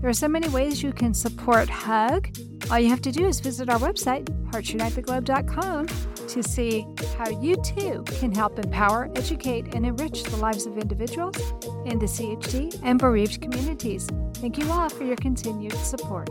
There are so many ways you can support HUG. All you have to do is visit our website, heartsunitetheglobe.com, to see how you too can help empower, educate, and enrich the lives of individuals in the CHD and bereaved communities. Thank you all for your continued support.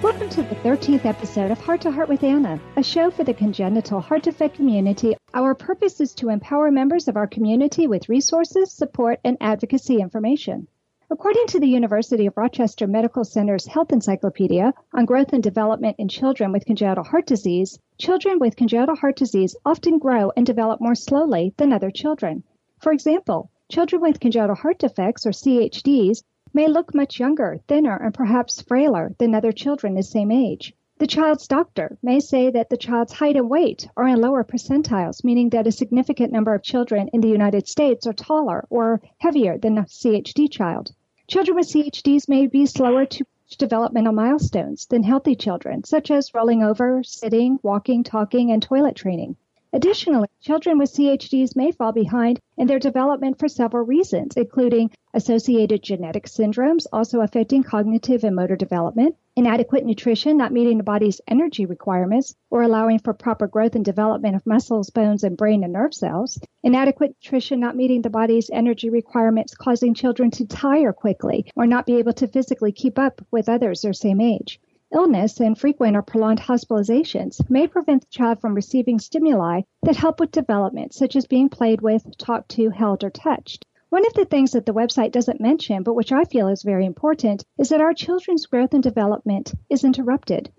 Welcome to the 13th episode of Heart to Heart with Anna, a show for the congenital heart defect community. Our purpose is to empower members of our community with resources, support, and advocacy information. According to the University of Rochester Medical Center's Health Encyclopedia on Growth and Development in Children with Congenital Heart Disease, children with congenital heart disease often grow and develop more slowly than other children. For example, children with congenital heart defects, or CHDs, may look much younger, thinner, and perhaps frailer than other children the same age. The child's doctor may say that the child's height and weight are in lower percentiles, meaning that a significant number of children in the United States are taller or heavier than a CHD child. Children with CHDs may be slower to reach developmental milestones than healthy children, such as rolling over, sitting, walking, talking, and toilet training. Additionally, children with CHDs may fall behind in their development for several reasons, including associated genetic syndromes also affecting cognitive and motor development, inadequate nutrition not meeting the body's energy requirements or allowing for proper growth and development of muscles, bones, and brain and nerve cells, inadequate nutrition not meeting the body's energy requirements causing children to tire quickly or not be able to physically keep up with others their same age. Illness and frequent or prolonged hospitalizations may prevent the child from receiving stimuli that help with development, such as being played with, talked to, held, or touched. One of the things that the website doesn't mention, but which I feel is very important, is that our children's growth and development is interrupted.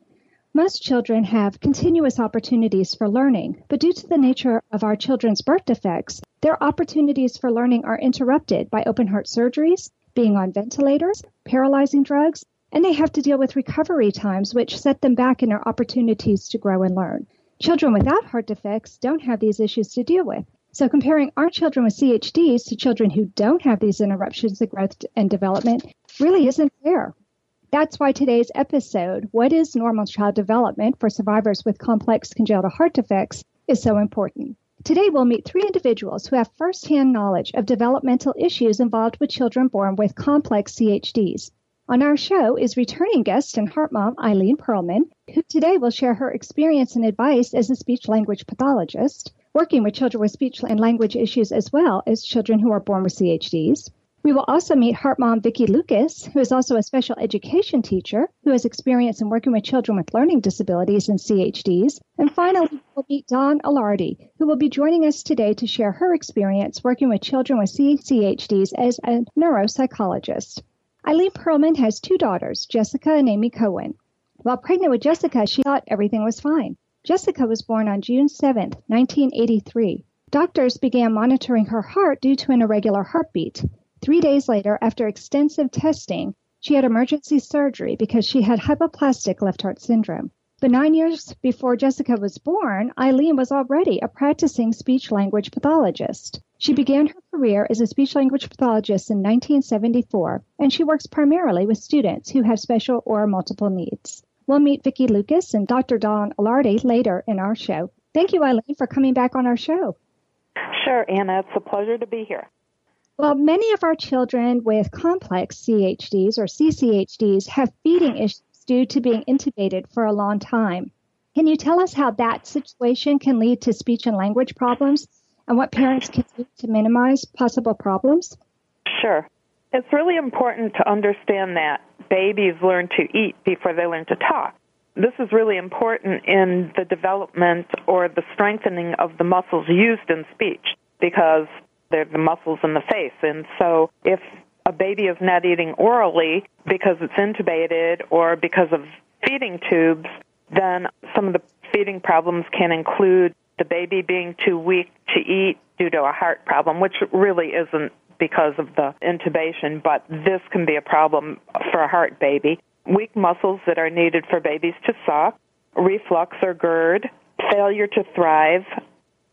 Most children have continuous opportunities for learning, but due to the nature of our children's birth defects, their opportunities for learning are interrupted by open heart surgeries, being on ventilators, paralyzing drugs, and they have to deal with recovery times, which set them back in their opportunities to grow and learn. Children without heart defects don't have these issues to deal with. So comparing our children with CHDs to children who don't have these interruptions of growth and development really isn't fair. That's why today's episode, What is Normal Child Development for Survivors with Complex Congenital Heart Defects, is so important. Today we'll meet three individuals who have firsthand knowledge of developmental issues involved with children born with complex CHDs. On our show is returning guest and heart mom Eileen Perlman, who today will share her experience and advice as a speech language pathologist, working with children with speech and language issues as well as children who are born with CHDs. We will also meet heart mom Vicki Lucas, who is also a special education teacher who has experience in working with children with learning disabilities and CHDs. And finally, we'll meet Dawn Ilardi, who will be joining us today to share her experience working with children with CHDs as a neuropsychologist. Eileen Perlman has two daughters, Jessica and Amy Cohen. While pregnant with Jessica, she thought everything was fine. Jessica was born on June 7, 1983. Doctors began monitoring her heart due to an irregular heartbeat. Three days later, after extensive testing, she had emergency surgery because she had hypoplastic left heart syndrome. But nine years before Jessica was born, Eileen was already a practicing speech language pathologist. She began her career as a speech language pathologist in 1974, and she works primarily with students who have special or multiple needs. We'll meet Vicki Lucas and Dr. Dawn Ilardi later in our show. Thank you, Eileen, for coming back on our show. Sure, Anna. It's a pleasure to be here. Well, many of our children with complex CHDs or CCHDs have feeding issues due to being intubated for a long time. Can you tell us how that situation can lead to speech and language problems and what parents can do to minimize possible problems? Sure. It's really important to understand that babies learn to eat before they learn to talk. This is really important in the development or the strengthening of the muscles used in speech because they're the muscles in the face. And so if a baby is not eating orally because it's intubated or because of feeding tubes, then some of the feeding problems can include the baby being too weak to eat due to a heart problem, which really isn't because of the intubation, but this can be a problem for a heart baby. Weak muscles that are needed for babies to suck, reflux or GERD, failure to thrive.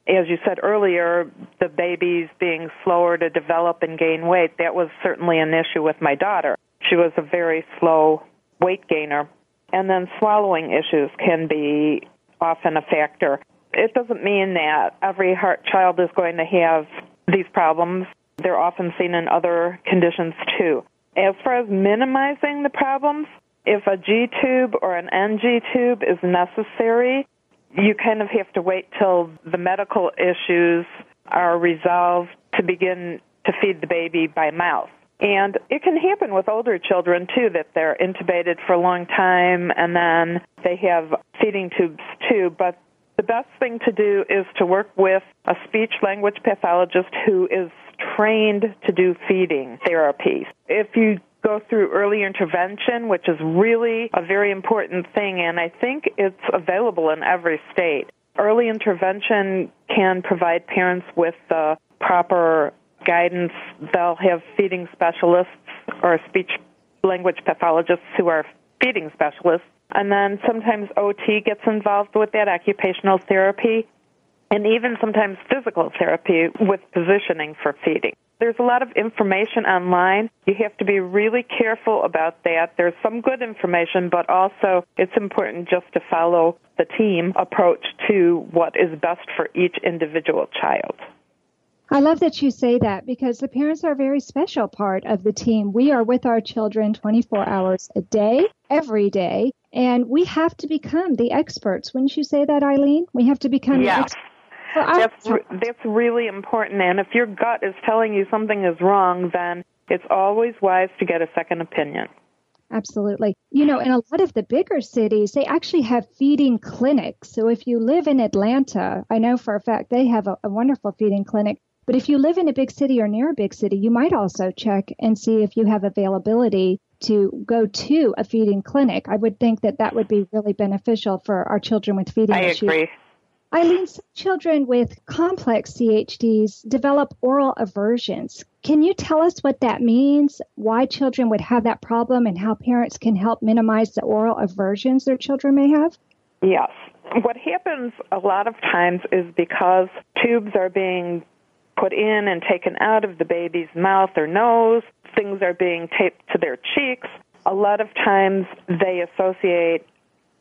As you said earlier, the babies being slower to develop and gain weight, that was certainly an issue with my daughter. She was a very slow weight gainer. And then swallowing issues can be often a factor. It doesn't mean that every heart child is going to have these problems. They're often seen in other conditions too. As far as minimizing the problems, if a G tube or an NG tube is necessary, you kind of have to wait till the medical issues are resolved to begin to feed the baby by mouth. And it can happen with older children too that they're intubated for a long time and then they have feeding tubes too. But the best thing to do is to work with a speech language pathologist who is trained to do feeding therapy. If you go through early intervention, which is really a very important thing, and I think it's available in every state. Early intervention can provide parents with the proper guidance. They'll have feeding specialists or speech language pathologists who are feeding specialists. And then sometimes OT gets involved with that, occupational therapy and even sometimes physical therapy with positioning for feeding. There's a lot of information online. You have to be really careful about that. There's some good information, but also it's important just to follow the team approach to what is best for each individual child. I love that you say that because the parents are a very special part of the team. We are with our children 24 hours a day, every day, and we have to become the experts. Wouldn't you say that, Eileen? We have to become That's that's really important. And if your gut is telling you something is wrong, then it's always wise to get a second opinion. Absolutely. You know, in a lot of the bigger cities, they actually have feeding clinics. So if you live in Atlanta, I know for a fact they have a, a wonderful feeding clinic. But if you live in a big city or near a big city, you might also check and see if you have availability to go to a feeding clinic. I would think that that would be really beneficial for our children with feeding I issues. agree. Eileen, some children with complex CHDs develop oral aversions. Can you tell us what that means, why children would have that problem, and how parents can help minimize the oral aversions their children may have? Yes. What happens a lot of times is because tubes are being put in and taken out of the baby's mouth or nose, things are being taped to their cheeks. A lot of times they associate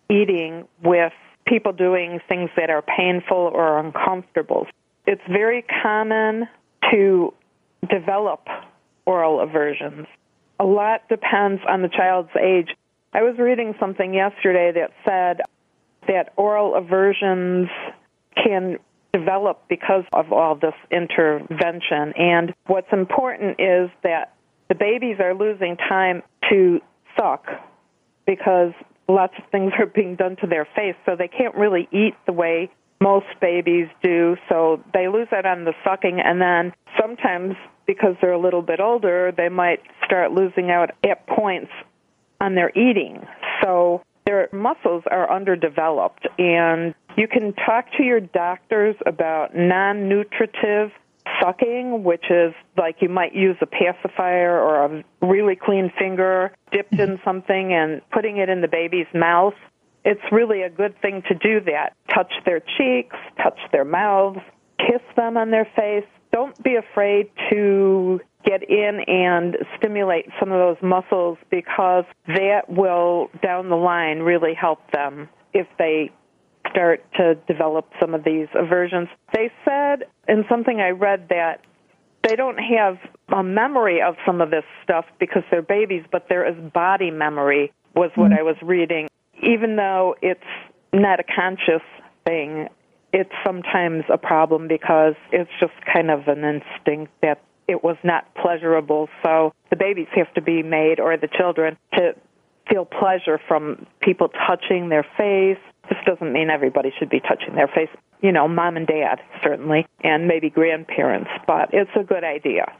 eating with people doing things that are painful or uncomfortable. It's very common to develop oral aversions. A lot depends on the child's age. I was reading something yesterday that said that oral aversions can develop because of all this intervention. And what's important is that the babies are losing time to suck because lots of things are being done to their face, so they can't really eat the way most babies do. So they lose out on the sucking, and then sometimes because they're a little bit older, they might start losing out at points on their eating. So their muscles are underdeveloped, and you can talk to your doctors about non nutritive sucking, which is like you might use a pacifier or a really clean finger dipped in mm-hmm. something and putting it in the baby's mouth. It's really a good thing to do that. Touch their cheeks, touch their mouths, kiss them on their face. Don't be afraid to get in and stimulate some of those muscles because that will down the line really help them if they start to develop some of these aversions. They said in something I read that they don't have a memory of some of this stuff because they're babies, but there is body memory, was what mm-hmm. I was reading. Even though it's not a conscious thing, it's sometimes a problem because it's just kind of an instinct that it was not pleasurable. So the babies have to be made, or the children, to feel pleasure from people touching their face. This doesn't mean everybody should be touching their face. You know, mom and dad, certainly, and maybe grandparents, but it's a good idea.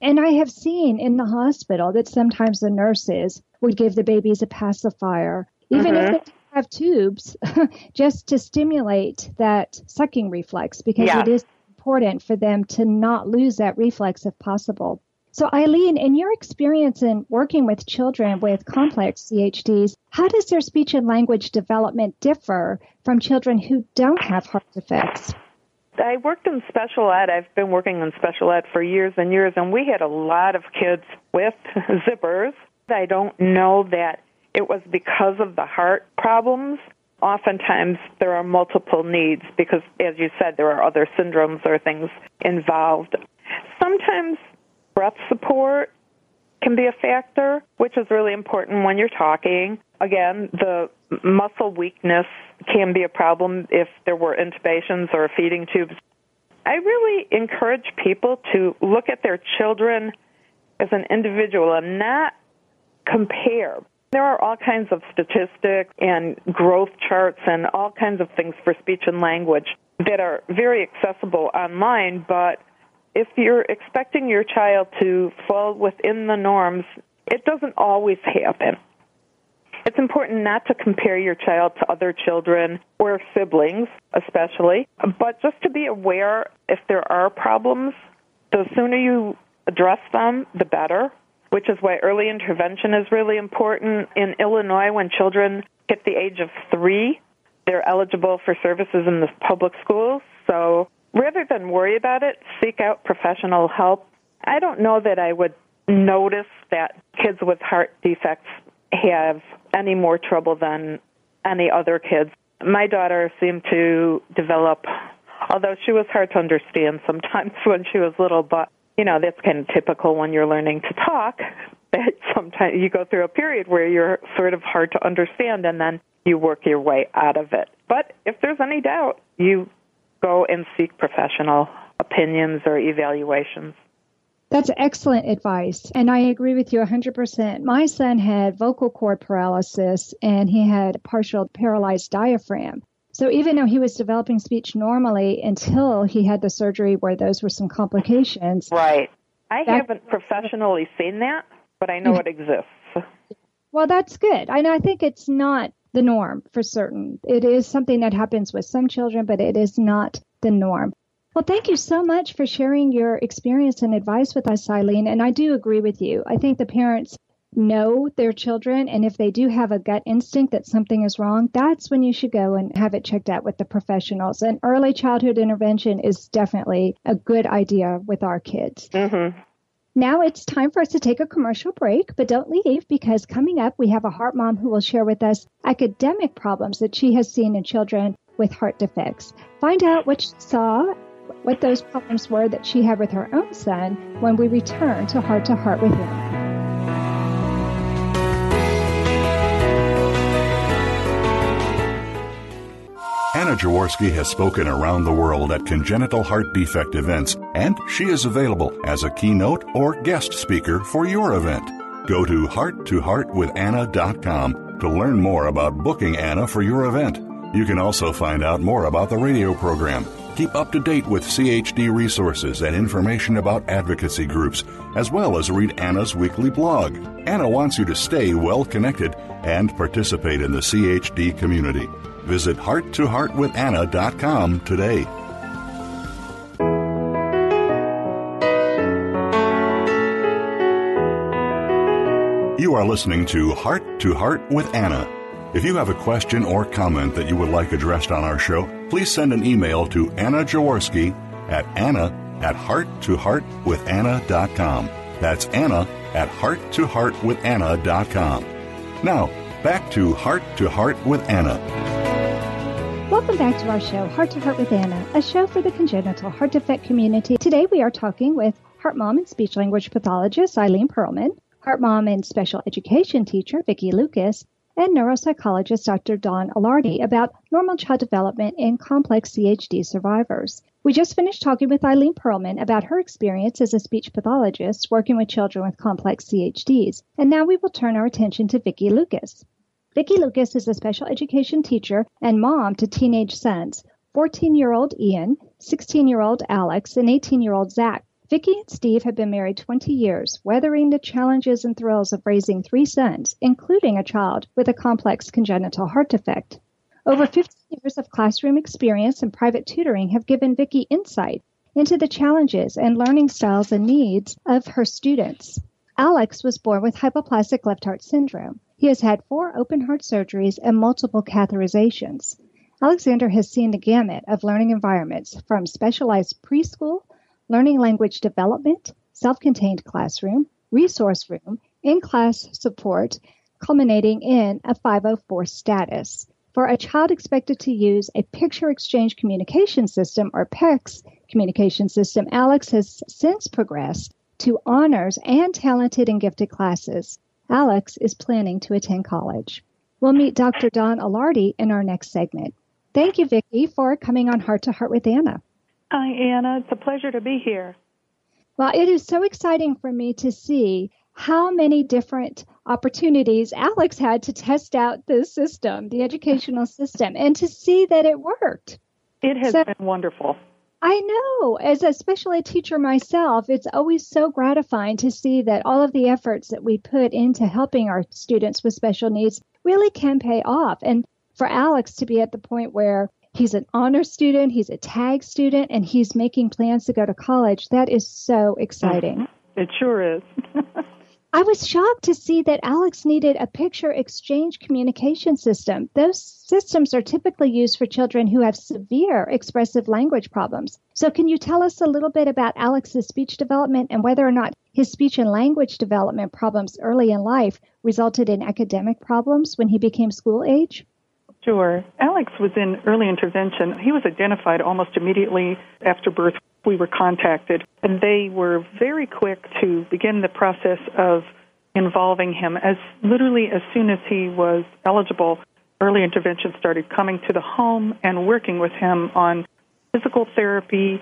And I have seen in the hospital that sometimes the nurses would give the babies a pacifier, even mm-hmm. if they have tubes, just to stimulate that sucking reflex because yeah. it is important for them to not lose that reflex if possible. So, Eileen, in your experience in working with children with complex CHDs, how does their speech and language development differ from children who don't have heart defects? I worked in special ed. I've been working in special ed for years and years, and we had a lot of kids with zippers. I don't know that it was because of the heart problems. Oftentimes, there are multiple needs because, as you said, there are other syndromes or things involved. Sometimes breath support can be a factor, which is really important when you're talking. Again, the muscle weakness can be a problem if there were intubations or feeding tubes. I really encourage people to look at their children as an individual and not compare. There are all kinds of statistics and growth charts and all kinds of things for speech and language that are very accessible online, but if you're expecting your child to fall within the norms, it doesn't always happen. It's important not to compare your child to other children or siblings, especially, but just to be aware if there are problems. The sooner you address them, the better, which is why early intervention is really important. In Illinois, when children hit the age of three, they're eligible for services in the public schools. So rather than worry about it, seek out professional help. I don't know that I would notice that kids with heart defects have any more trouble than any other kids. My daughter seemed to develop, although she was hard to understand sometimes when she was little, but you know, that's kind of typical when you're learning to talk. That sometimes you go through a period where you're sort of hard to understand and then you work your way out of it. But if there's any doubt, you go and seek professional opinions or evaluations. That's excellent advice. And I agree with you 100%. My son had vocal cord paralysis and he had partial paralyzed diaphragm. So even though he was developing speech normally until he had the surgery where those were some complications. Right. I haven't professionally seen that, but I know it exists. Well, that's good. And I think it's not the norm for certain. It is something that happens with some children, but it is not the norm. Well, thank you so much for sharing your experience and advice with us, Eileen. And I do agree with you. I think the parents know their children, and if they do have a gut instinct that something is wrong, that's when you should go and have it checked out with the professionals. And early childhood intervention is definitely a good idea with our kids. Mm-hmm. Now it's time for us to take a commercial break, but don't leave because coming up we have a heart mom who will share with us academic problems that she has seen in children with heart defects. Find out what she saw, what those problems were that she had with her own son when we return to Heart to Heart with him. Anna Jaworski has spoken around the world at congenital heart defect events, and she is available as a keynote or guest speaker for your event. Go to hearttoheartwithanna.com to learn more about booking Anna for your event. You can also find out more about the radio program. Keep up to date with CHD resources and information about advocacy groups, as well as read Anna's weekly blog. Anna wants you to stay well connected and participate in the CHD community. Visit hearttoheartwithanna.com today. You are listening to Heart to Heart with Anna. If you have a question or comment that you would like addressed on our show, please send an email to Anna Jaworski at anna at hearttoheartwithanna.com. That's Anna at hearttoheartwithanna.com. Now, back to Heart to Heart with Anna. Welcome back to our show, Heart to Heart with Anna, a show for the congenital heart defect community. Today we are talking with heart mom and speech language pathologist Eileen Perlman, heart mom and special education teacher Vicki Lucas, and neuropsychologist Dr. Dawn Ilardi about normal child development in complex CHD survivors. We just finished talking with Eileen Perlman about her experience as a speech pathologist working with children with complex CHDs, and now we will turn our attention to Vicki Lucas. Vicki Lucas is a special education teacher and mom to teenage sons, 14-year-old Ian, 16-year-old Alex, and 18-year-old Zach. Vicki and Steve have been married 20 years, weathering the challenges and thrills of raising three sons, including a child with a complex congenital heart defect. Over 15 years of classroom experience and private tutoring have given Vicki insight into the challenges and learning styles and needs of her students. Alex was born with hypoplastic left heart syndrome. He has had four open heart surgeries and multiple catheterizations. Alexander has seen the gamut of learning environments from specialized preschool, learning language development, self contained classroom, resource room, in class support, culminating in a 504 status. For a child expected to use a picture exchange communication system or PECS communication system, Alex has since progressed to honors and talented and gifted classes. Alex is planning to attend college. We'll meet Dr. Dawn Ilardi in our next segment. Thank you, Vicki, for coming on Heart to Heart with Anna. Hi, Anna. It's a pleasure to be here. Well, it is so exciting for me to see how many different opportunities Alex had to test out the system, the educational system, and to see that it worked. It has so, been wonderful. I know. As especially a teacher myself, it's always so gratifying to see that all of the efforts that we put into helping our students with special needs really can pay off. And for Alex to be at the point where he's an honor student, he's a tag student, and he's making plans to go to college, that is so exciting. It sure is. I was shocked to see that Alex needed a picture exchange communication system. Those systems are typically used for children who have severe expressive language problems. So, can you tell us a little bit about Alex's speech development and whether or not his speech and language development problems early in life resulted in academic problems when he became school age? Sure. Alex was in early intervention. He was identified almost immediately after birth. We were contacted, and they were very quick to begin the process of involving him. As literally as soon as he was eligible, early intervention started coming to the home and working with him on physical therapy,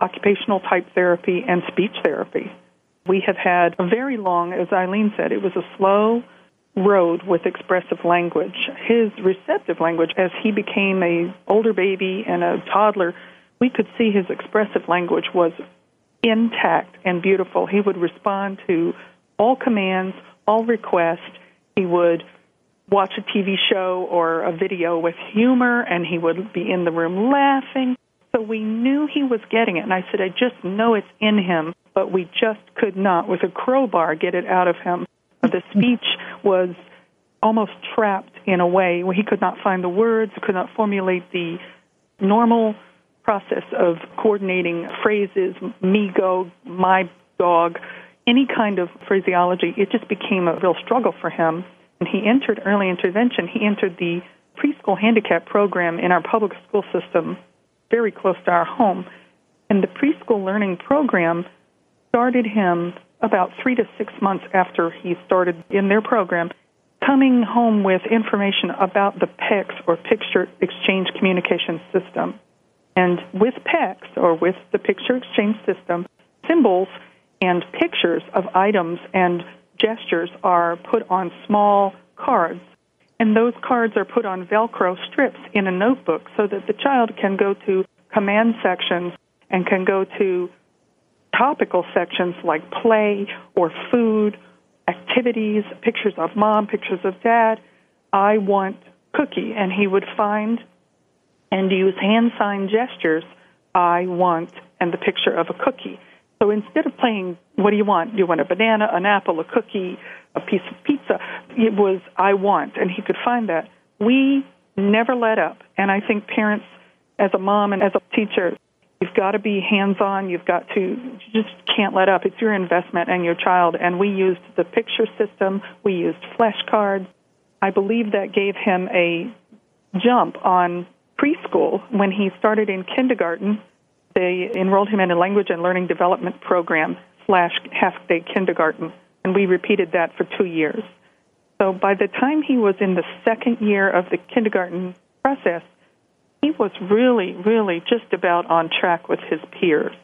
occupational type therapy, and speech therapy. We have had a very long, as Eileen said, it was a slow, road with expressive language. His receptive language, as he became a older baby and a toddler, we could see his expressive language was intact and beautiful. He would respond to all commands, all requests. He would watch a TV show or a video with humor, and he would be in the room laughing. So we knew he was getting it. And I said, I just know it's in him, but we just could not, with a crowbar, get it out of him the speech was almost trapped in a way where he could not find the words, could not formulate the normal process of coordinating phrases, me go, my dog, any kind of phraseology. It just became a real struggle for him. And he entered early intervention. He entered the preschool handicap program in our public school system very close to our home. And the preschool learning program started him about three to six months after he started in their program, coming home with information about the PECS or Picture Exchange Communication System. And with PECS or with the Picture Exchange System, symbols and pictures of items and gestures are put on small cards. And those cards are put on Velcro strips in a notebook so that the child can go to command sections and can go to topical sections like play or food, activities, pictures of mom, pictures of dad. I want cookie. And he would find and use hand sign gestures, I want, and the picture of a cookie. So instead of playing, what do you want? Do you want a banana, an apple, a cookie, a piece of pizza? It was, I want. And he could find that. We never let up. And I think parents, as a mom and as a teacher, You've got to be hands on. You've got to, you just can't let up. It's your investment and your child. And we used the picture system, we used flashcards. I believe that gave him a jump on preschool. When he started in kindergarten, they enrolled him in a language and learning development program slash half day kindergarten. And we repeated that for two years. So by the time he was in the second year of the kindergarten process, he was really, really just about on track with his peers.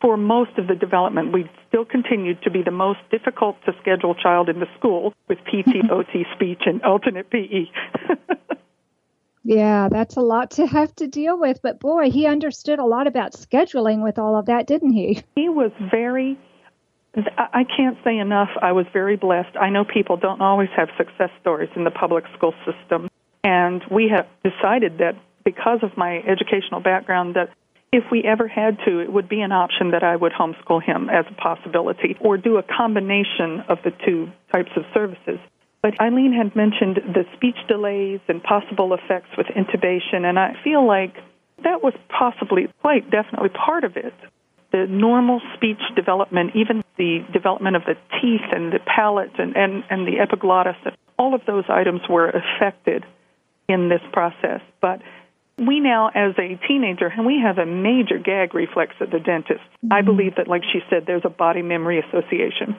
For most of the development, we still continued to be the most difficult to schedule child in the school with PT, OT, speech, and alternate PE. yeah, that's a lot to have to deal with. But boy, he understood a lot about scheduling with all of that, didn't he? He was very I can't say enough. I was very blessed. I know people don't always have success stories in the public school system, and we have decided that because of my educational background that if we ever had to, it would be an option that I would homeschool him as a possibility or do a combination of the two types of services. But Eileen had mentioned the speech delays and possible effects with intubation, and I feel like that was possibly quite definitely part of it the normal speech development, even the development of the teeth and the palate and, and, and the epiglottis, all of those items were affected in this process. But we now, as a teenager, and we have a major gag reflex at the dentist. Mm-hmm. I believe that, like she said, there's a body memory association.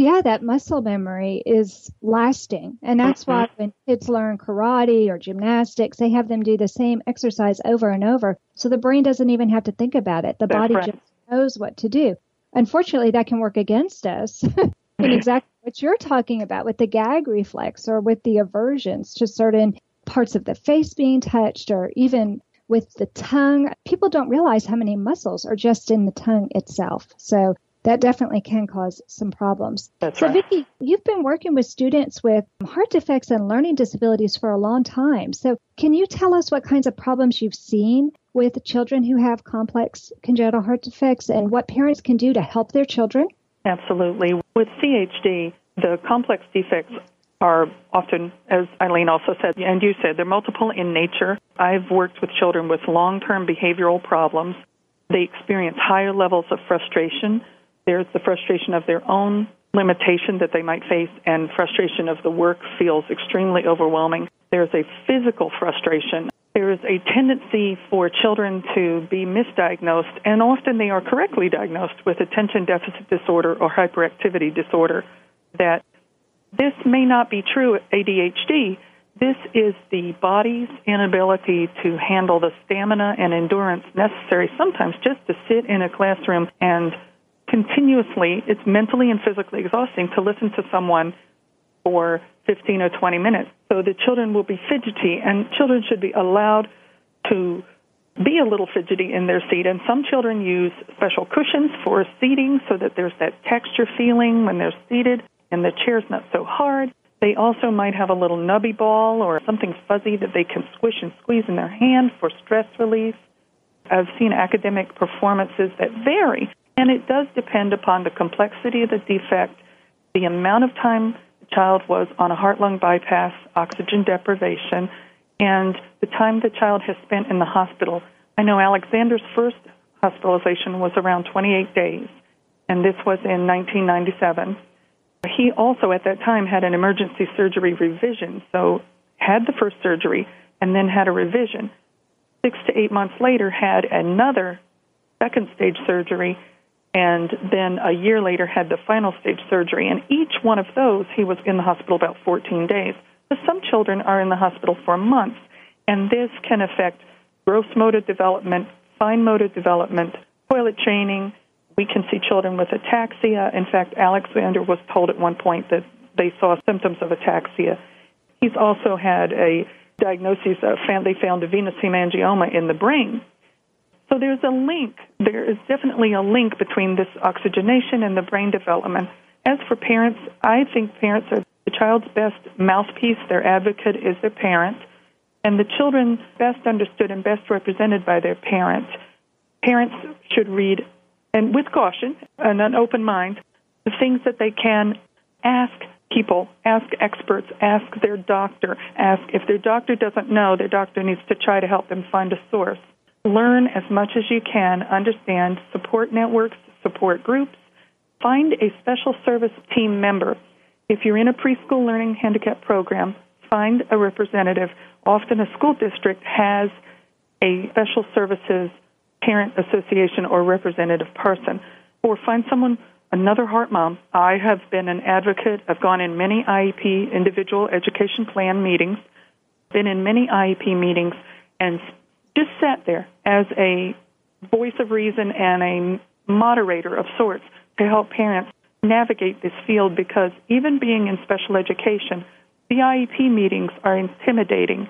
Yeah, that muscle memory is lasting. And that's mm-hmm. why when kids learn karate or gymnastics, they have them do the same exercise over and over. So the brain doesn't even have to think about it. The that's body right. just knows what to do. Unfortunately, that can work against us in exactly what you're talking about with the gag reflex or with the aversions to certain parts of the face being touched or even with the tongue. People don't realize how many muscles are just in the tongue itself. So that definitely can cause some problems. That's so, right. Vicki, you've been working with students with heart defects and learning disabilities for a long time. So, can you tell us what kinds of problems you've seen with children who have complex congenital heart defects and what parents can do to help their children? Absolutely. With CHD, the complex defects are often, as Eileen also said, and you said, they're multiple in nature. I've worked with children with long term behavioral problems. They experience higher levels of frustration there's the frustration of their own limitation that they might face, and frustration of the work feels extremely overwhelming. There's a physical frustration. There is a tendency for children to be misdiagnosed, and often they are correctly diagnosed with attention deficit disorder or hyperactivity disorder. That this may not be true ADHD. This is the body's inability to handle the stamina and endurance necessary sometimes just to sit in a classroom and continuously, it's mentally and physically exhausting to listen to someone for 15 or 20 minutes. So the children will be fidgety, and children should be allowed to be a little fidgety in their seat. And some children use special cushions for seating so that there's that texture feeling when they're seated and the chair's not so hard. They also might have a little nubby ball or something fuzzy that they can squish and squeeze in their hand for stress relief. I've seen academic performances that vary and it does depend upon the complexity of the defect, the amount of time the child was on a heart lung bypass, oxygen deprivation, and the time the child has spent in the hospital. I know Alexander's first hospitalization was around 28 days, and this was in 1997. He also at that time had an emergency surgery revision, so had the first surgery and then had a revision. Six to eight months later, had another second stage surgery and then a year later had the final stage surgery. And each one of those, he was in the hospital about 14 days. But some children are in the hospital for months, and this can affect gross motor development, fine motor development, toilet training. We can see children with ataxia. In fact, Alexander was told at one point that they saw symptoms of ataxia. He's also had a diagnosis of, they found a venous hemangioma in the brain so there's a link. There is definitely a link between this oxygenation and the brain development. As for parents, I think parents are the child's best mouthpiece. Their advocate is their parent. And the children best understood and best represented by their parents. Parents should read, and with caution and an open mind, the things that they can ask people, ask experts, ask their doctor, ask if their doctor doesn't know, their doctor needs to try to help them find a source. Learn as much as you can, understand support networks, support groups. Find a special service team member. If you're in a preschool learning handicap program, find a representative. Often a school district has a special services parent association or representative person. Or find someone another heart mom. I have been an advocate. I've gone in many IEP individual education plan meetings, been in many IEP meetings, and just sat there as a voice of reason and a moderator of sorts to help parents navigate this field because even being in special education, the IEP meetings are intimidating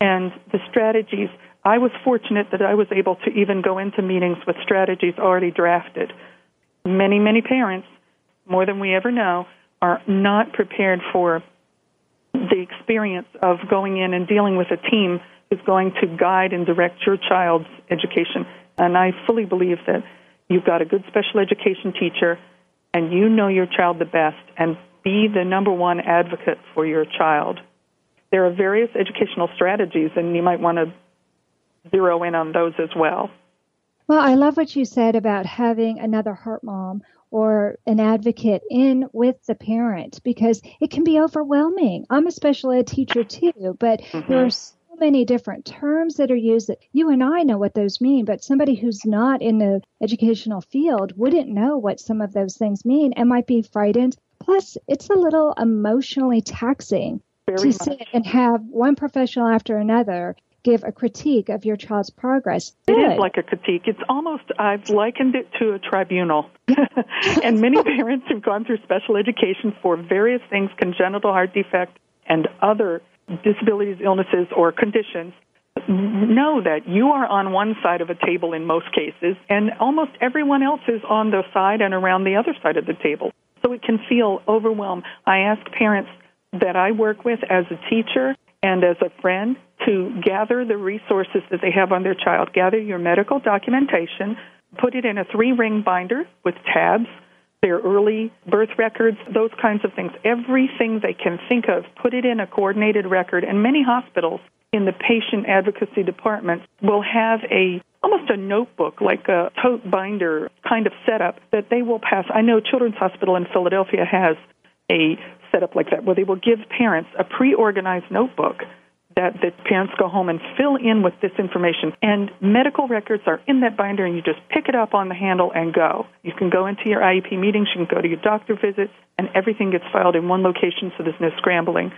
and the strategies. I was fortunate that I was able to even go into meetings with strategies already drafted. Many, many parents, more than we ever know, are not prepared for the experience of going in and dealing with a team who's going to guide and direct your child's education. And I fully believe that you've got a good special education teacher and you know your child the best and be the number one advocate for your child. There are various educational strategies, and you might want to zero in on those as well. Well, I love what you said about having another heart mom or an advocate in with the parent because it can be overwhelming. I'm a special ed teacher too, but mm-hmm. there are so many different terms that are used that you and I know what those mean, but somebody who's not in the educational field wouldn't know what some of those things mean and might be frightened. Plus, it's a little emotionally taxing very to much. sit and have one professional after another give a critique of your child's progress. Good. It is like a critique. It's almost, I've likened it to a tribunal. and many parents who've gone through special education for various things, congenital heart defect and other disabilities, illnesses, or conditions, know that you are on one side of a table in most cases, and almost everyone else is on the side and around the other side of the table. So it can feel overwhelmed. I ask parents that I work with as a teacher and as a friend to gather the resources that they have on their child. Gather your medical documentation, put it in a three ring binder with tabs, their early birth records, those kinds of things. Everything they can think of, put it in a coordinated record. And many hospitals in the patient advocacy department will have a almost a notebook, like a tote binder kind of setup that they will pass. I know Children's Hospital in Philadelphia has a setup like that where they will give parents a pre-organized notebook that the parents go home and fill in with this information. And medical records are in that binder, and you just pick it up on the handle and go. You can go into your IEP meetings, you can go to your doctor visits, and everything gets filed in one location so there's no scrambling.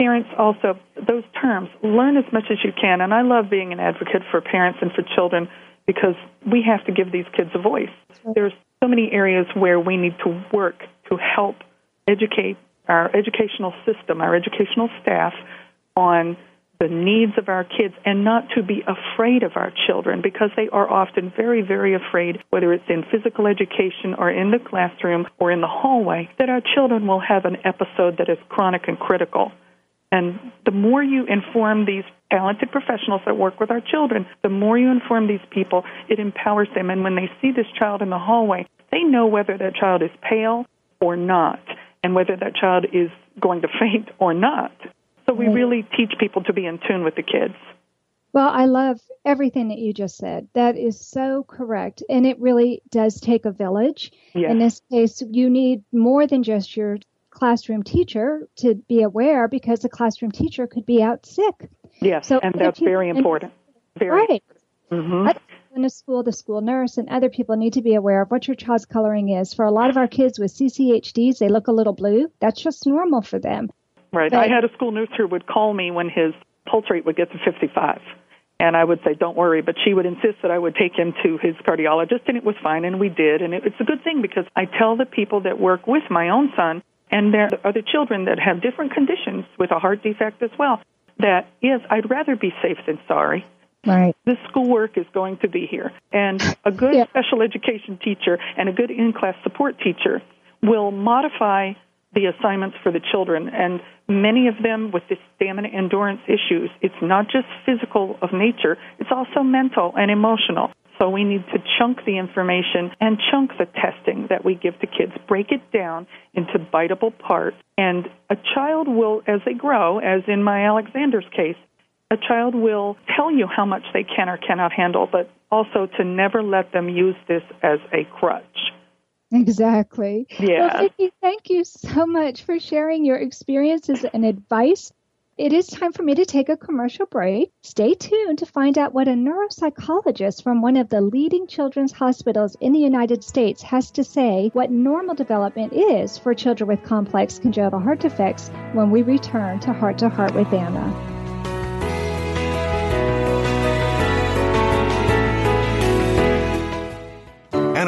Parents also, those terms, learn as much as you can. And I love being an advocate for parents and for children because we have to give these kids a voice. There's so many areas where we need to work to help educate our educational system, our educational staff on the needs of our kids and not to be afraid of our children because they are often very, very afraid, whether it's in physical education or in the classroom or in the hallway, that our children will have an episode that is chronic and critical. And the more you inform these talented professionals that work with our children, the more you inform these people, it empowers them. And when they see this child in the hallway, they know whether that child is pale or not and whether that child is going to faint or not. So we really teach people to be in tune with the kids. Well, I love everything that you just said. That is so correct. And it really does take a village. Yes. In this case, you need more than just your classroom teacher to be aware because the classroom teacher could be out sick. Yes, so and that's very important. Very right. Mm-hmm in the school, the school nurse, and other people need to be aware of what your child's coloring is. For a lot of our kids with CCHDs, they look a little blue. That's just normal for them. Right. But, I had a school nurse who would call me when his pulse rate would get to 55. And I would say, don't worry. But she would insist that I would take him to his cardiologist, and it was fine, and we did. And it, it's a good thing because I tell the people that work with my own son, and there are other children that have different conditions with a heart defect as well, that yes, I'd rather be safe than sorry. Right. This schoolwork is going to be here. And a good yeah. special education teacher and a good in class support teacher will modify the assignments for the children. And many of them with the stamina endurance issues, it's not just physical of nature, it's also mental and emotional. So we need to chunk the information and chunk the testing that we give to kids, break it down into biteable parts. And a child will, as they grow, as in my Alexander's case, a child will tell you how much they can or cannot handle, but also to never let them use this as a crutch. Exactly. Yeah. Well, Vicki, thank you so much for sharing your experiences and advice It is time for me to take a commercial break. Stay tuned to find out what a neuropsychologist from one of the leading children's hospitals in the United States has to say what normal development is for children with complex congenital heart defects when we return to Heart to Heart with Anna.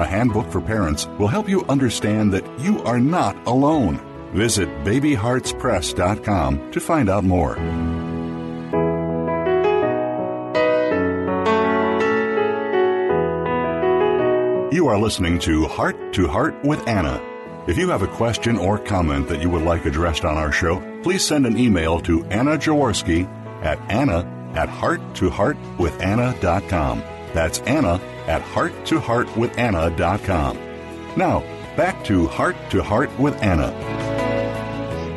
a handbook for parents, will help you understand that you are not alone. Visit babyheartspress.com to find out more. You are listening to Heart to Heart with Anna. If you have a question or comment that you would like addressed on our show, please send an email to Anna Jaworski at anna at hearttoheartwithanna.com. That's Anna at hearttoheartwithanna.com. Now, back to Heart to Heart with Anna.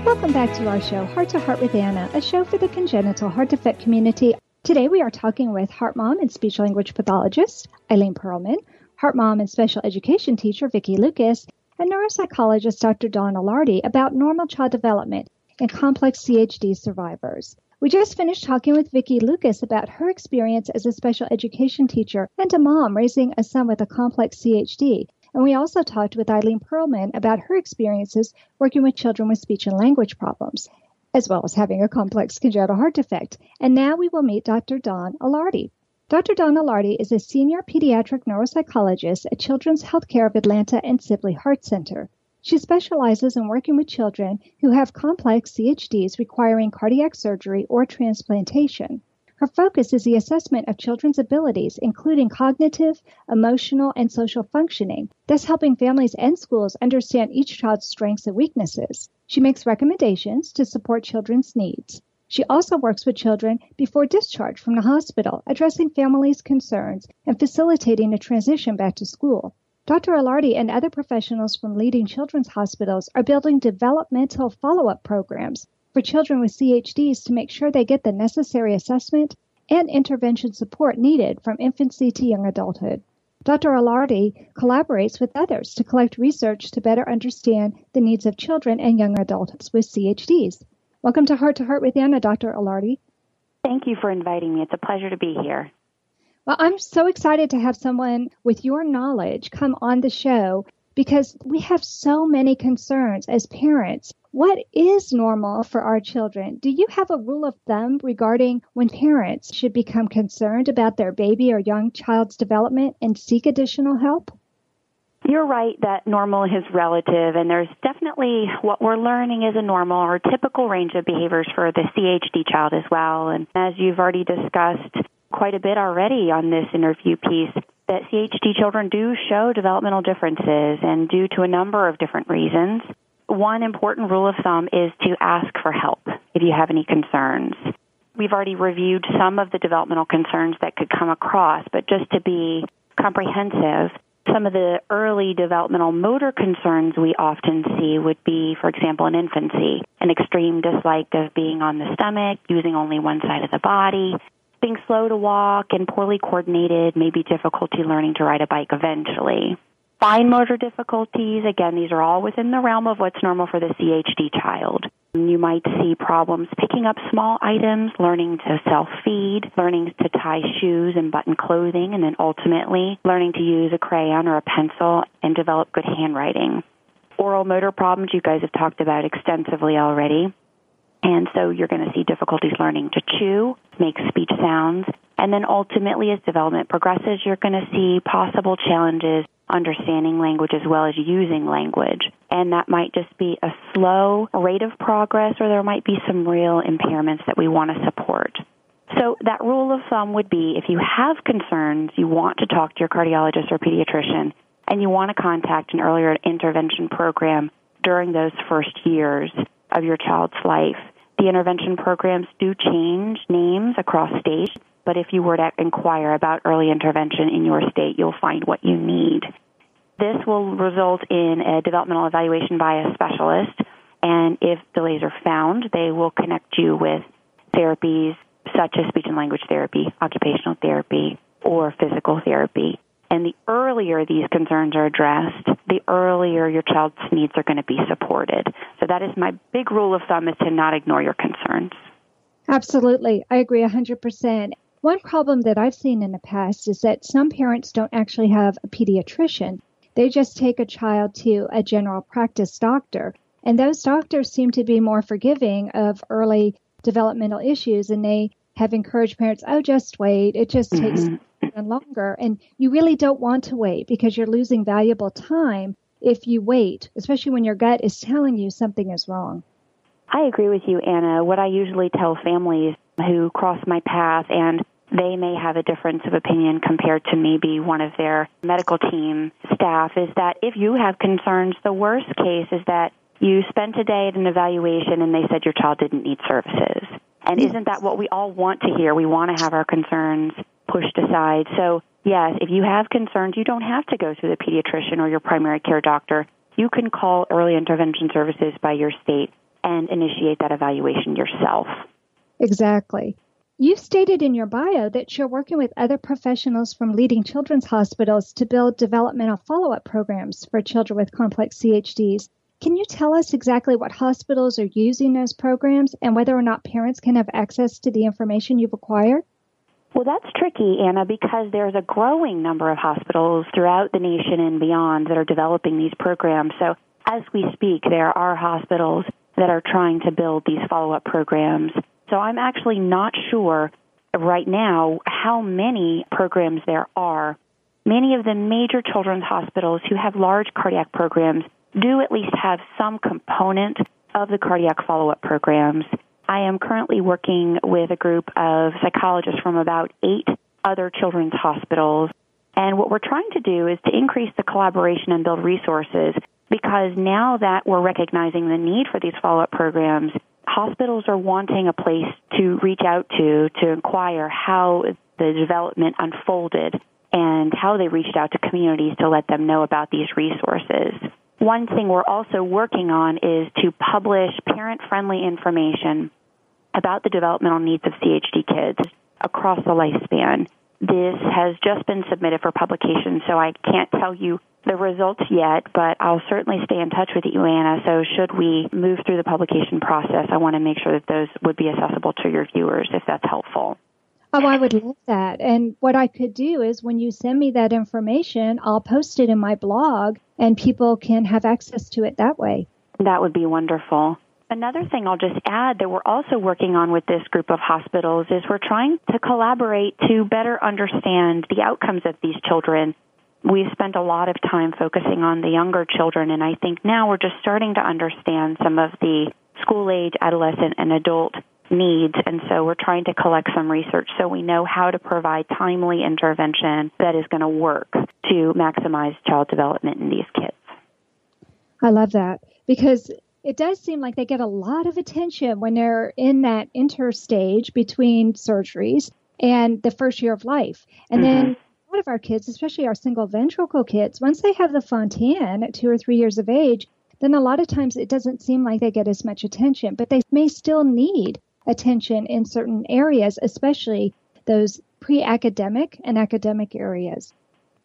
Welcome back to our show, Heart to Heart with Anna, a show for the congenital heart defect community. Today we are talking with heart mom and speech language pathologist Eileen Perlman, heart mom and special education teacher Vicki Lucas, and neuropsychologist Dr. Dawn Ilardi about normal child development in complex CHD survivors. We just finished talking with Vicki Lucas about her experience as a special education teacher and a mom raising a son with a complex CHD. And we also talked with Eileen Perlman about her experiences working with children with speech and language problems, as well as having a complex congenital heart defect. And now we will meet Dr. Dawn Ilardi. Dr. Dawn Ilardi is a senior pediatric neuropsychologist at Children's Healthcare of Atlanta and Sibley Heart Center. She specializes in working with children who have complex CHDs requiring cardiac surgery or transplantation. Her focus is the assessment of children's abilities, including cognitive, emotional, and social functioning, thus helping families and schools understand each child's strengths and weaknesses. She makes recommendations to support children's needs. She also works with children before discharge from the hospital, addressing families' concerns and facilitating a transition back to school. Dr. Ilardi and other professionals from leading children's hospitals are building developmental follow up programs for children with CHDs to make sure they get the necessary assessment and intervention support needed from infancy to young adulthood. Dr. Ilardi collaborates with others to collect research to better understand the needs of children and young adults with CHDs. Welcome to Heart to Heart with Anna, Dr. Ilardi. Thank you for inviting me. It's a pleasure to be here. Well, I'm so excited to have someone with your knowledge come on the show because we have so many concerns as parents. What is normal for our children? Do you have a rule of thumb regarding when parents should become concerned about their baby or young child's development and seek additional help? You're right that normal is relative, and there's definitely what we're learning is a normal or typical range of behaviors for the CHD child as well. And as you've already discussed, quite a bit already on this interview piece that CHD children do show developmental differences and due to a number of different reasons. One important rule of thumb is to ask for help if you have any concerns. We've already reviewed some of the developmental concerns that could come across, but just to be comprehensive, some of the early developmental motor concerns we often see would be, for example, in infancy, an extreme dislike of being on the stomach, using only one side of the body, being slow to walk and poorly coordinated, maybe difficulty learning to ride a bike eventually. Fine motor difficulties, again, these are all within the realm of what's normal for the CHD child. You might see problems picking up small items, learning to self feed, learning to tie shoes and button clothing, and then ultimately learning to use a crayon or a pencil and develop good handwriting. Oral motor problems you guys have talked about extensively already. And so you're going to see difficulties learning to chew, make speech sounds, and then ultimately as development progresses, you're going to see possible challenges understanding language as well as using language. And that might just be a slow rate of progress or there might be some real impairments that we want to support. So that rule of thumb would be if you have concerns, you want to talk to your cardiologist or pediatrician, and you want to contact an earlier intervention program during those first years of your child's life, the intervention programs do change names across states, but if you were to inquire about early intervention in your state, you'll find what you need. This will result in a developmental evaluation by a specialist, and if delays are found, they will connect you with therapies such as speech and language therapy, occupational therapy, or physical therapy. And the earlier these concerns are addressed, the earlier your child's needs are going to be supported. So that is my big rule of thumb is to not ignore your concerns. Absolutely. I agree 100%. One problem that I've seen in the past is that some parents don't actually have a pediatrician. They just take a child to a general practice doctor. And those doctors seem to be more forgiving of early developmental issues and they have encouraged parents, oh, just wait. It just takes mm-hmm. longer. And you really don't want to wait because you're losing valuable time if you wait, especially when your gut is telling you something is wrong. I agree with you, Anna. What I usually tell families who cross my path and they may have a difference of opinion compared to maybe one of their medical team staff is that if you have concerns, the worst case is that you spent a day at an evaluation and they said your child didn't need services. And isn't that what we all want to hear? We want to have our concerns pushed aside. So, yes, if you have concerns, you don't have to go to the pediatrician or your primary care doctor. You can call early intervention services by your state and initiate that evaluation yourself. Exactly. You stated in your bio that you're working with other professionals from leading children's hospitals to build developmental follow up programs for children with complex CHDs. Can you tell us exactly what hospitals are using those programs and whether or not parents can have access to the information you've acquired? Well, that's tricky, Anna, because there's a growing number of hospitals throughout the nation and beyond that are developing these programs. So, as we speak, there are hospitals that are trying to build these follow up programs. So, I'm actually not sure right now how many programs there are. Many of the major children's hospitals who have large cardiac programs do at least have some component of the cardiac follow up programs. I am currently working with a group of psychologists from about eight other children's hospitals. And what we're trying to do is to increase the collaboration and build resources because now that we're recognizing the need for these follow up programs, hospitals are wanting a place to reach out to to inquire how the development unfolded and how they reached out to communities to let them know about these resources. One thing we're also working on is to publish parent friendly information about the developmental needs of CHD kids across the lifespan. This has just been submitted for publication, so I can't tell you the results yet, but I'll certainly stay in touch with you, Anna. So, should we move through the publication process, I want to make sure that those would be accessible to your viewers if that's helpful. Oh, I would love that. And what I could do is when you send me that information, I'll post it in my blog and people can have access to it that way. That would be wonderful. Another thing I'll just add that we're also working on with this group of hospitals is we're trying to collaborate to better understand the outcomes of these children. We've spent a lot of time focusing on the younger children, and I think now we're just starting to understand some of the school age, adolescent, and adult needs. And so we're trying to collect some research so we know how to provide timely intervention that is going to work to maximize child development in these kids. I love that because it does seem like they get a lot of attention when they're in that interstage between surgeries and the first year of life. And mm-hmm. then a lot of our kids, especially our single ventricle kids, once they have the Fontan at two or three years of age, then a lot of times it doesn't seem like they get as much attention, but they may still need attention in certain areas, especially those pre academic and academic areas.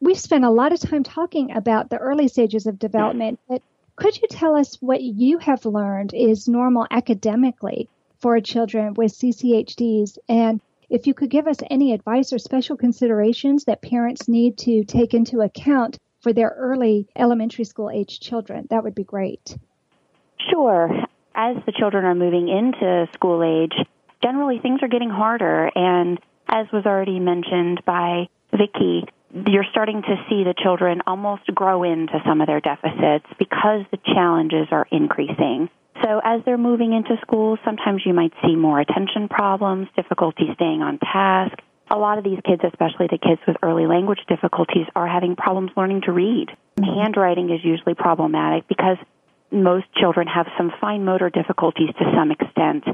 We've spent a lot of time talking about the early stages of development, but could you tell us what you have learned is normal academically for children with CCHDs? And if you could give us any advice or special considerations that parents need to take into account for their early elementary school age children, that would be great. Sure as the children are moving into school age, generally things are getting harder. And as was already mentioned by Vicki, you're starting to see the children almost grow into some of their deficits because the challenges are increasing. So as they're moving into school, sometimes you might see more attention problems, difficulty staying on task. A lot of these kids, especially the kids with early language difficulties, are having problems learning to read. Mm-hmm. Handwriting is usually problematic because most children have some fine motor difficulties to some extent.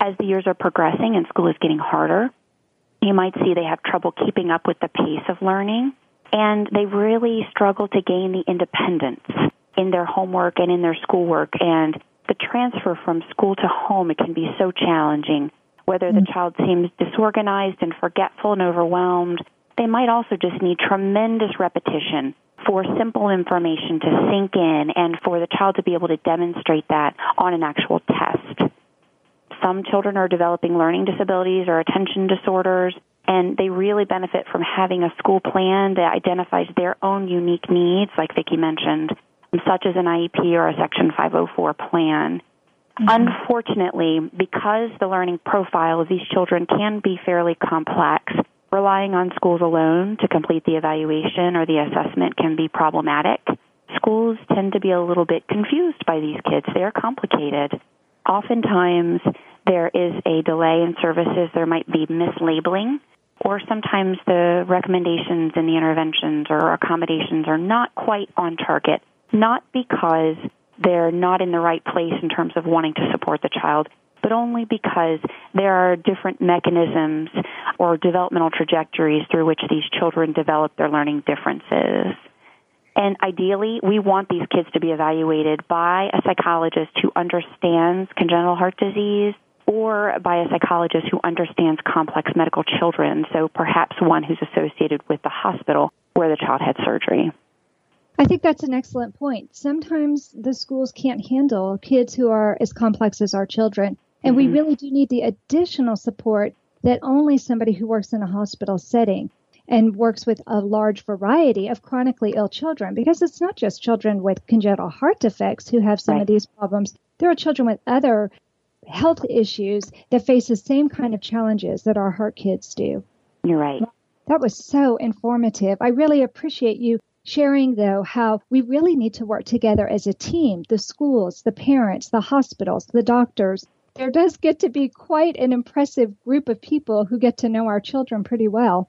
as the years are progressing and school is getting harder, you might see they have trouble keeping up with the pace of learning and they really struggle to gain the independence in their homework and in their schoolwork and the transfer from school to home it can be so challenging whether the mm. child seems disorganized and forgetful and overwhelmed they might also just need tremendous repetition for simple information to sink in and for the child to be able to demonstrate that on an actual test some children are developing learning disabilities or attention disorders and they really benefit from having a school plan that identifies their own unique needs like Vicki mentioned such as an IEP or a Section 504 plan. Mm-hmm. Unfortunately, because the learning profile of these children can be fairly complex, relying on schools alone to complete the evaluation or the assessment can be problematic. Schools tend to be a little bit confused by these kids. They are complicated. Oftentimes, there is a delay in services. There might be mislabeling, or sometimes the recommendations and the interventions or accommodations are not quite on target not because they're not in the right place in terms of wanting to support the child, but only because there are different mechanisms or developmental trajectories through which these children develop their learning differences. And ideally, we want these kids to be evaluated by a psychologist who understands congenital heart disease or by a psychologist who understands complex medical children, so perhaps one who's associated with the hospital where the child had surgery. I think that's an excellent point. Sometimes the schools can't handle kids who are as complex as our children. And mm-hmm. we really do need the additional support that only somebody who works in a hospital setting and works with a large variety of chronically ill children, because it's not just children with congenital heart defects who have some right. of these problems. There are children with other health issues that face the same kind of challenges that our heart kids do. You're right. That was so informative. I really appreciate you sharing though how we really need to work together as a team the schools the parents the hospitals the doctors there does get to be quite an impressive group of people who get to know our children pretty well.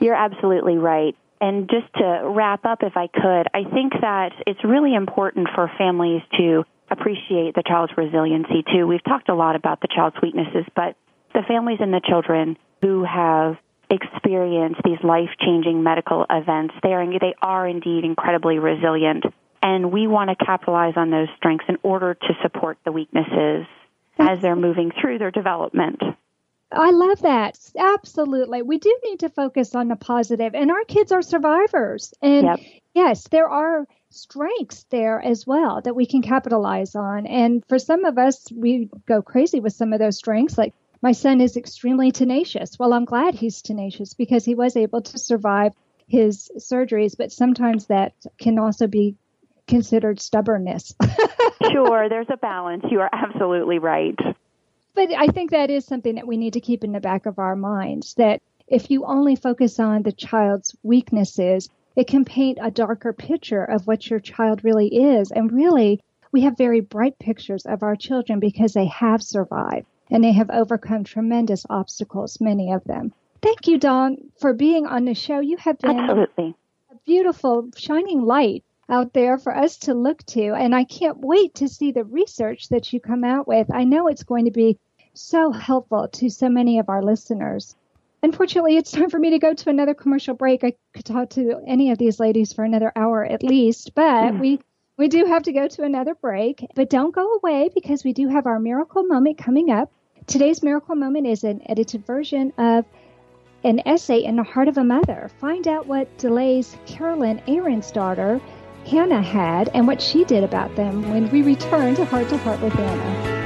You're absolutely right. And just to wrap up if i could i think that it's really important for families to appreciate the child's resiliency too. We've talked a lot about the child's weaknesses but the families and the children who have experienced these life changing medical events, they are, they are indeed incredibly resilient. And we want to capitalize on those strengths in order to support the weaknesses as they're moving through their development. I love that. Absolutely. We do need to focus on the positive, and our kids are survivors. And yep. yes, there are strengths there as well that we can capitalize on. And for some of us, we go crazy with some of those strengths, like my son is extremely tenacious. Well, I'm glad he's tenacious because he was able to survive his surgeries, but sometimes that can also be considered stubbornness. sure, there's a balance. You are absolutely right. But I think that is something that we need to keep in the back of our minds that if you only focus on the child's weaknesses, it can paint a darker picture of what your child really is. And really, we have very bright pictures of our children because they have survived and they have overcome tremendous obstacles, many of them. Thank you, Dawn, for being on the show. You have been Absolutely. a beautiful, shining light out there for us to look to. And I can't wait to see the research that you come out with. I know it's going to be so helpful to so many of our listeners. Unfortunately, it's time for me to go to another commercial break. I could talk to any of these ladies for another hour at least, but mm. we we do have to go to another break. But don't go away because we do have our miracle moment coming up. Today's miracle moment is an edited version of an essay in the heart of a mother. Find out what delays Carolyn Aaron's daughter, Hannah, had and what she did about them when we return to Heart to Heart with Anna.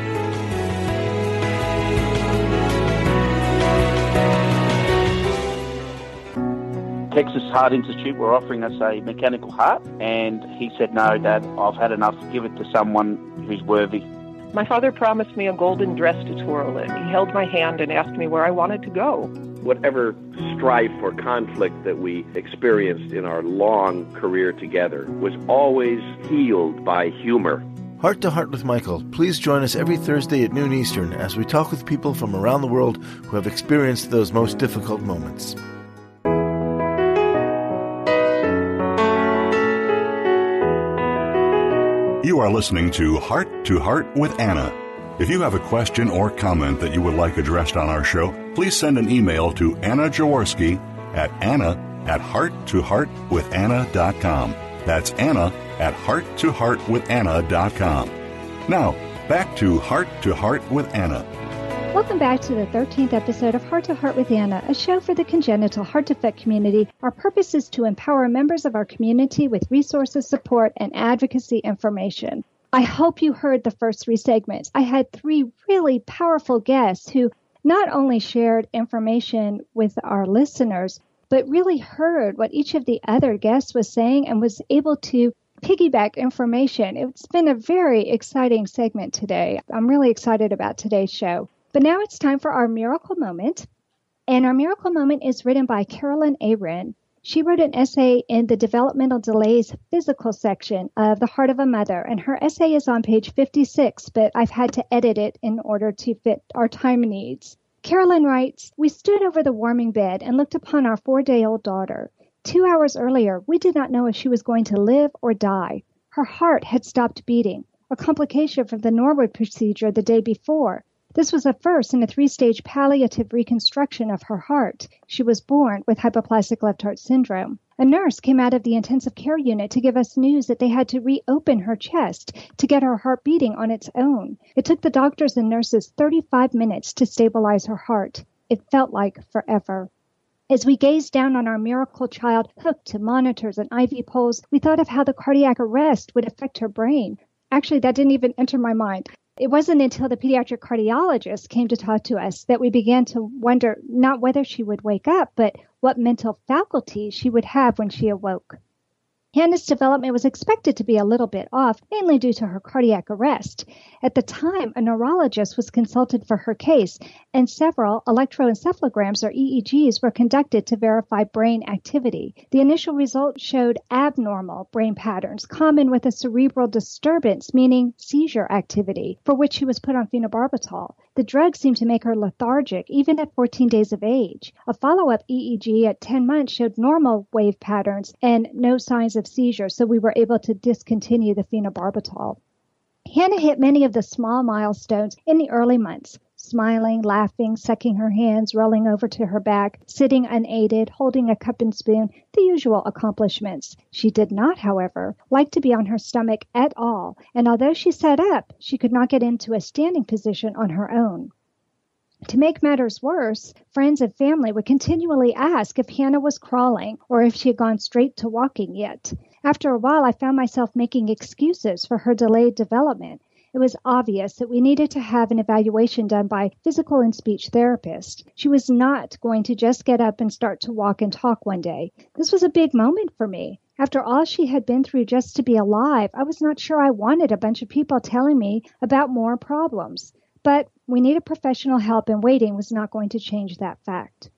Texas Heart Institute were offering us a mechanical heart, and he said, No, Dad, I've had enough. Give it to someone who's worthy. My father promised me a golden dress to twirl in. He held my hand and asked me where I wanted to go. Whatever strife or conflict that we experienced in our long career together was always healed by humor. Heart to Heart with Michael. Please join us every Thursday at noon Eastern as we talk with people from around the world who have experienced those most difficult moments. You are listening to Heart to Heart with Anna. If you have a question or comment that you would like addressed on our show, please send an email to Anna Jaworski at anna at hearttoheartwithanna.com. That's Anna at hearttoheartwithanna.com. Now, back to Heart to Heart with Anna. Welcome back to the 13th episode of Heart to Heart with Anna, a show for the congenital heart defect community. Our purpose is to empower members of our community with resources, support, and advocacy information. I hope you heard the first three segments. I had three really powerful guests who not only shared information with our listeners, but really heard what each of the other guests was saying and was able to piggyback information. It's been a very exciting segment today. I'm really excited about today's show. But now it's time for our miracle moment. And our miracle moment is written by Carolyn Aaron. She wrote an essay in the developmental delays physical section of The Heart of a Mother, and her essay is on page 56, but I've had to edit it in order to fit our time needs. Carolyn writes, We stood over the warming bed and looked upon our four day old daughter. Two hours earlier, we did not know if she was going to live or die. Her heart had stopped beating, a complication from the Norwood procedure the day before. This was the first in a three stage palliative reconstruction of her heart. She was born with hypoplastic left heart syndrome. A nurse came out of the intensive care unit to give us news that they had to reopen her chest to get her heart beating on its own. It took the doctors and nurses 35 minutes to stabilize her heart. It felt like forever. As we gazed down on our miracle child hooked to monitors and IV poles, we thought of how the cardiac arrest would affect her brain. Actually, that didn't even enter my mind. It wasn't until the pediatric cardiologist came to talk to us that we began to wonder not whether she would wake up, but what mental faculties she would have when she awoke. Hannah's development was expected to be a little bit off, mainly due to her cardiac arrest. At the time, a neurologist was consulted for her case, and several electroencephalograms or EEGs were conducted to verify brain activity. The initial results showed abnormal brain patterns, common with a cerebral disturbance, meaning seizure activity, for which she was put on phenobarbital. The drug seemed to make her lethargic even at 14 days of age. A follow up EEG at 10 months showed normal wave patterns and no signs of seizure, so we were able to discontinue the phenobarbital. Hannah hit many of the small milestones in the early months smiling, laughing, sucking her hands, rolling over to her back, sitting unaided, holding a cup and spoon, the usual accomplishments. She did not, however, like to be on her stomach at all, and although she sat up, she could not get into a standing position on her own. To make matters worse, friends and family would continually ask if Hannah was crawling or if she had gone straight to walking yet. After a while, I found myself making excuses for her delayed development it was obvious that we needed to have an evaluation done by physical and speech therapist. She was not going to just get up and start to walk and talk one day. This was a big moment for me. After all she had been through just to be alive, I was not sure I wanted a bunch of people telling me about more problems. But we needed professional help, and waiting was not going to change that fact.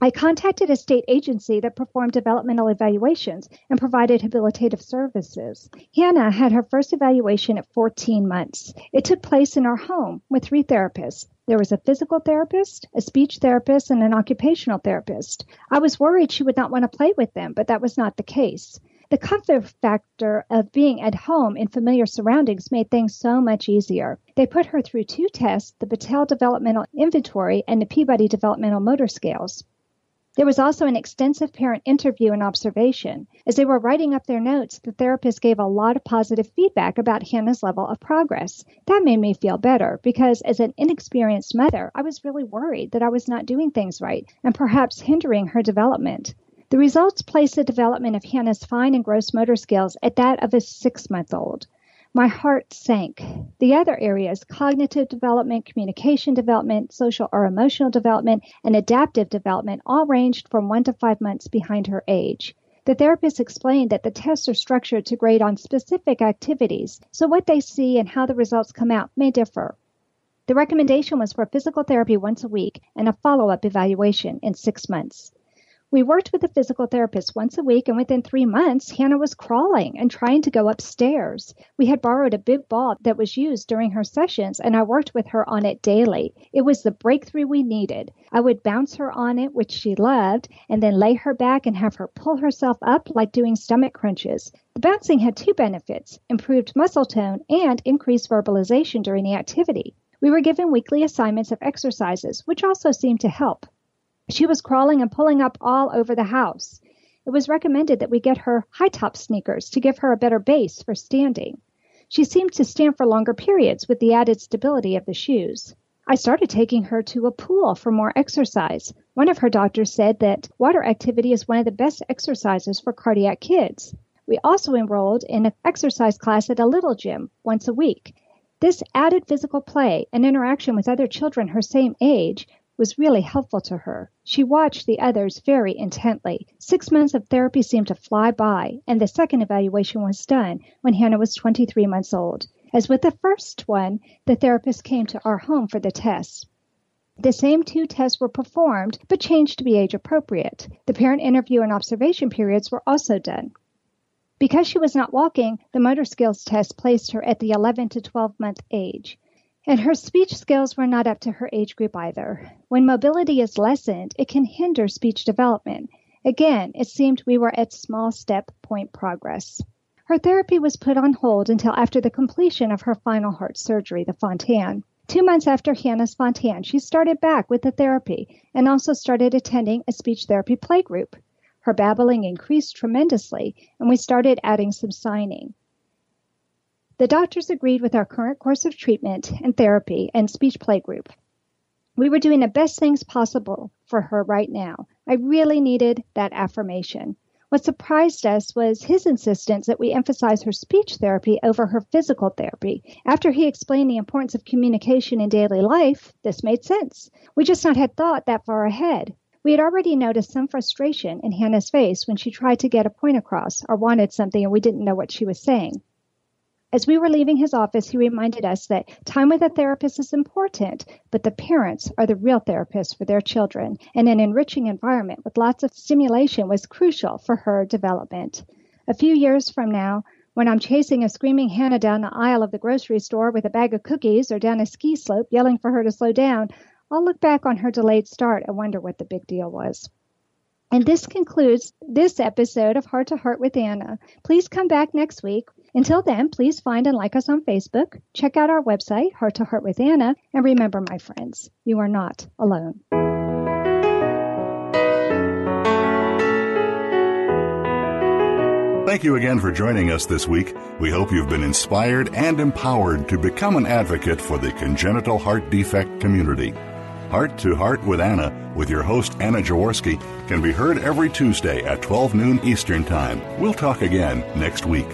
I contacted a state agency that performed developmental evaluations and provided habilitative services. Hannah had her first evaluation at 14 months. It took place in our home with three therapists. There was a physical therapist, a speech therapist, and an occupational therapist. I was worried she would not want to play with them, but that was not the case. The comfort factor of being at home in familiar surroundings made things so much easier. They put her through two tests the Battelle Developmental Inventory and the Peabody Developmental Motor Scales. There was also an extensive parent interview and observation. As they were writing up their notes, the therapist gave a lot of positive feedback about Hannah's level of progress. That made me feel better because, as an inexperienced mother, I was really worried that I was not doing things right and perhaps hindering her development. The results placed the development of Hannah's fine and gross motor skills at that of a six month old my heart sank. The other areas, cognitive development, communication development, social or emotional development, and adaptive development, all ranged from one to five months behind her age. The therapist explained that the tests are structured to grade on specific activities, so what they see and how the results come out may differ. The recommendation was for physical therapy once a week and a follow up evaluation in six months. We worked with a physical therapist once a week, and within three months, Hannah was crawling and trying to go upstairs. We had borrowed a big ball that was used during her sessions, and I worked with her on it daily. It was the breakthrough we needed. I would bounce her on it, which she loved, and then lay her back and have her pull herself up like doing stomach crunches. The bouncing had two benefits improved muscle tone and increased verbalization during the activity. We were given weekly assignments of exercises, which also seemed to help. She was crawling and pulling up all over the house. It was recommended that we get her high top sneakers to give her a better base for standing. She seemed to stand for longer periods with the added stability of the shoes. I started taking her to a pool for more exercise. One of her doctors said that water activity is one of the best exercises for cardiac kids. We also enrolled in an exercise class at a little gym once a week. This added physical play and interaction with other children her same age was really helpful to her. She watched the others very intently. Six months of therapy seemed to fly by, and the second evaluation was done when Hannah was 23 months old. As with the first one, the therapist came to our home for the tests. The same two tests were performed, but changed to be age appropriate. The parent interview and observation periods were also done. Because she was not walking, the motor skills test placed her at the 11 to 12 month age. And her speech skills were not up to her age group either. When mobility is lessened, it can hinder speech development. Again, it seemed we were at small step point progress. Her therapy was put on hold until after the completion of her final heart surgery, the Fontan. Two months after Hannah's Fontan, she started back with the therapy and also started attending a speech therapy playgroup. Her babbling increased tremendously, and we started adding some signing. The doctors agreed with our current course of treatment and therapy and speech play group. We were doing the best things possible for her right now. I really needed that affirmation. What surprised us was his insistence that we emphasize her speech therapy over her physical therapy. After he explained the importance of communication in daily life, this made sense. We just not had thought that far ahead. We had already noticed some frustration in Hannah's face when she tried to get a point across or wanted something and we didn't know what she was saying. As we were leaving his office, he reminded us that time with a therapist is important, but the parents are the real therapists for their children, and an enriching environment with lots of stimulation was crucial for her development. A few years from now, when I'm chasing a screaming Hannah down the aisle of the grocery store with a bag of cookies or down a ski slope yelling for her to slow down, I'll look back on her delayed start and wonder what the big deal was. And this concludes this episode of Heart to Heart with Anna. Please come back next week until then, please find and like us on Facebook, check out our website, Heart to Heart with Anna, and remember, my friends, you are not alone. Thank you again for joining us this week. We hope you've been inspired and empowered to become an advocate for the congenital heart defect community. Heart to Heart with Anna, with your host Anna Jaworski, can be heard every Tuesday at 12 noon Eastern Time. We'll talk again next week.